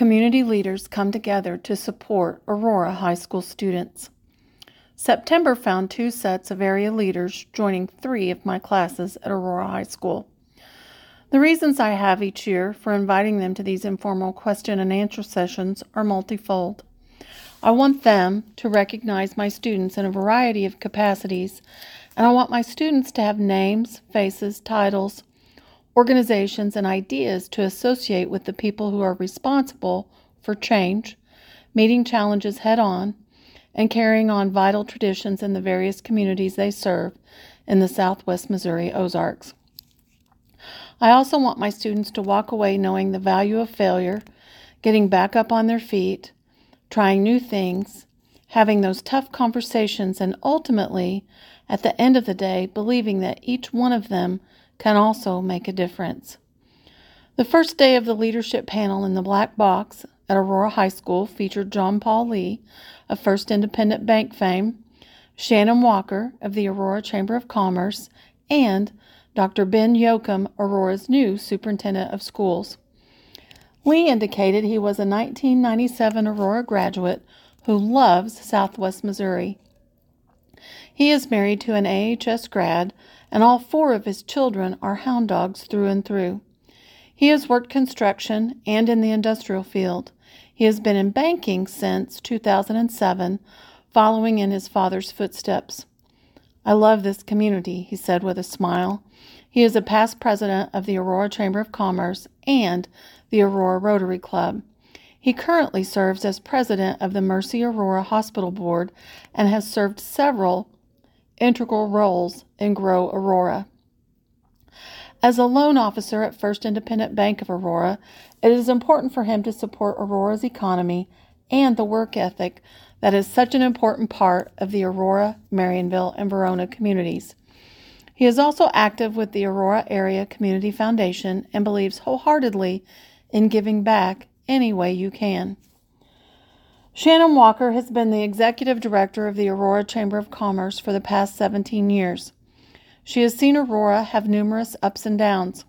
community leaders come together to support Aurora High School students. September found two sets of area leaders joining three of my classes at Aurora High School. The reasons I have each year for inviting them to these informal question and answer sessions are multifold. I want them to recognize my students in a variety of capacities, and I want my students to have names, faces, titles, organizations, and ideas to associate with the people who are responsible for change, meeting challenges head on, and carrying on vital traditions in the various communities they serve in the southwest Missouri Ozarks. I also want my students to walk away knowing the value of failure, getting back up on their feet, trying new things, having those tough conversations, and ultimately, at the end of the day, believing that each one of them can also make a difference. The first day of the leadership panel in the Black Box at Aurora High School featured John Paul Lee of First Independent Bank fame, Shannon Walker of the Aurora Chamber of Commerce, and Dr. Ben Yocom, Aurora's new superintendent of schools. Lee indicated he was a 1997 Aurora graduate who loves Southwest Missouri. He is married to an AHS grad, and all four of his children are hound dogs through and through. He has worked construction and in the industrial field. He has been in banking since 2007, following in his father's footsteps. I love this community, he said with a smile. He is a past president of the Aurora Chamber of Commerce and the Aurora Rotary Club. He currently serves as president of the Mercy Aurora Hospital Board and has served several integral roles in Grow Aurora. As a loan officer at First Independent Bank of Aurora, it is important for him to support Aurora's economy and the work ethic that is such an important part of the Aurora, Marionville, and Verona communities. He is also active with the Aurora Area Community Foundation and believes wholeheartedly in giving back any way you can. Shannon Walker has been the executive director of the Aurora Chamber of Commerce for the past 17 years. She has seen Aurora have numerous ups and downs.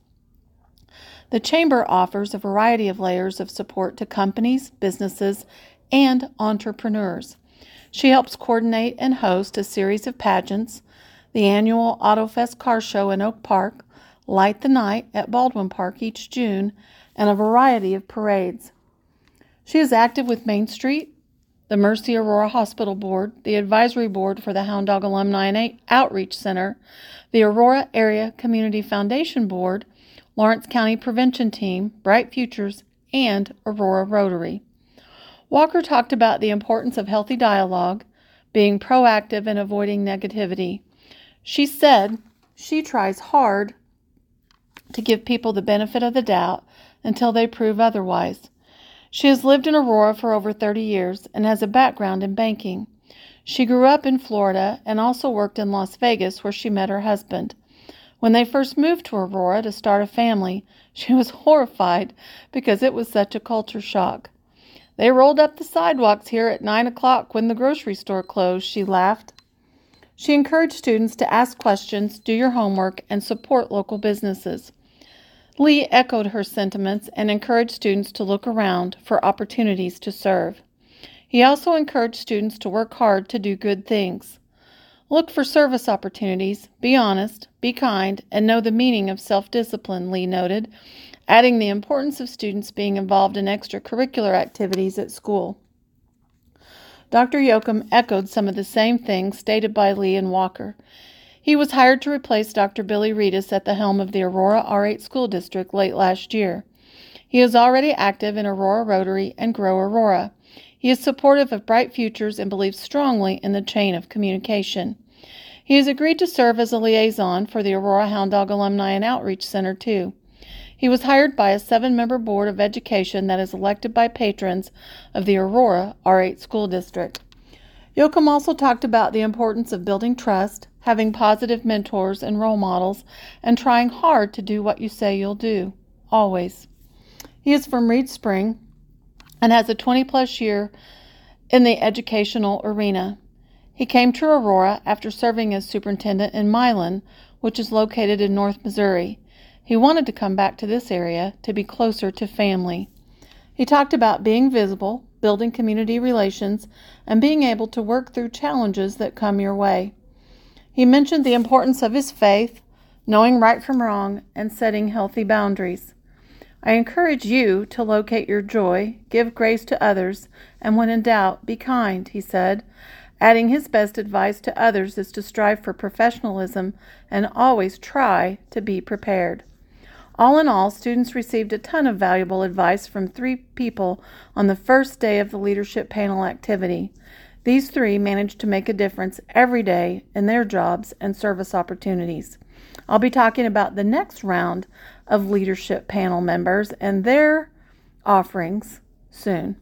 The Chamber offers a variety of layers of support to companies, businesses, and entrepreneurs. She helps coordinate and host a series of pageants, the annual AutoFest car show in Oak Park, Light the Night at Baldwin Park each June, and a variety of parades. She is active with Main Street, the Mercy Aurora Hospital Board, the Advisory Board for the Hound Dog Alumni Outreach Center, the Aurora Area Community Foundation Board, Lawrence County Prevention Team, Bright Futures, and Aurora Rotary. Walker talked about the importance of healthy dialogue, being proactive and avoiding negativity. She said she tries hard to give people the benefit of the doubt until they prove otherwise. She has lived in Aurora for over 30 years and has a background in banking. She grew up in Florida and also worked in Las Vegas, where she met her husband. When they first moved to Aurora to start a family, she was horrified because it was such a culture shock. They rolled up the sidewalks here at nine o'clock when the grocery store closed, she laughed. She encouraged students to ask questions, do your homework, and support local businesses. Lee echoed her sentiments and encouraged students to look around for opportunities to serve. He also encouraged students to work hard to do good things. Look for service opportunities, be honest, be kind, and know the meaning of self discipline, Lee noted, adding the importance of students being involved in extracurricular activities at school. Dr. Yocom echoed some of the same things stated by Lee and Walker. He was hired to replace Dr. Billy Reedus at the helm of the Aurora R8 School District late last year. He is already active in Aurora Rotary and Grow Aurora. He is supportive of bright futures and believes strongly in the chain of communication. He has agreed to serve as a liaison for the Aurora Hound Dog Alumni and Outreach Center, too. He was hired by a seven member board of education that is elected by patrons of the Aurora R8 School District. Yocom also talked about the importance of building trust, having positive mentors and role models, and trying hard to do what you say you'll do, always. He is from Reeds Spring and has a 20 plus year in the educational arena. He came to Aurora after serving as superintendent in Milan, which is located in North Missouri. He wanted to come back to this area to be closer to family. He talked about being visible, building community relations, and being able to work through challenges that come your way. He mentioned the importance of his faith, knowing right from wrong, and setting healthy boundaries. I encourage you to locate your joy, give grace to others, and when in doubt, be kind, he said. Adding his best advice to others is to strive for professionalism and always try to be prepared. All in all, students received a ton of valuable advice from three people on the first day of the leadership panel activity. These three managed to make a difference every day in their jobs and service opportunities. I'll be talking about the next round of leadership panel members and their offerings soon.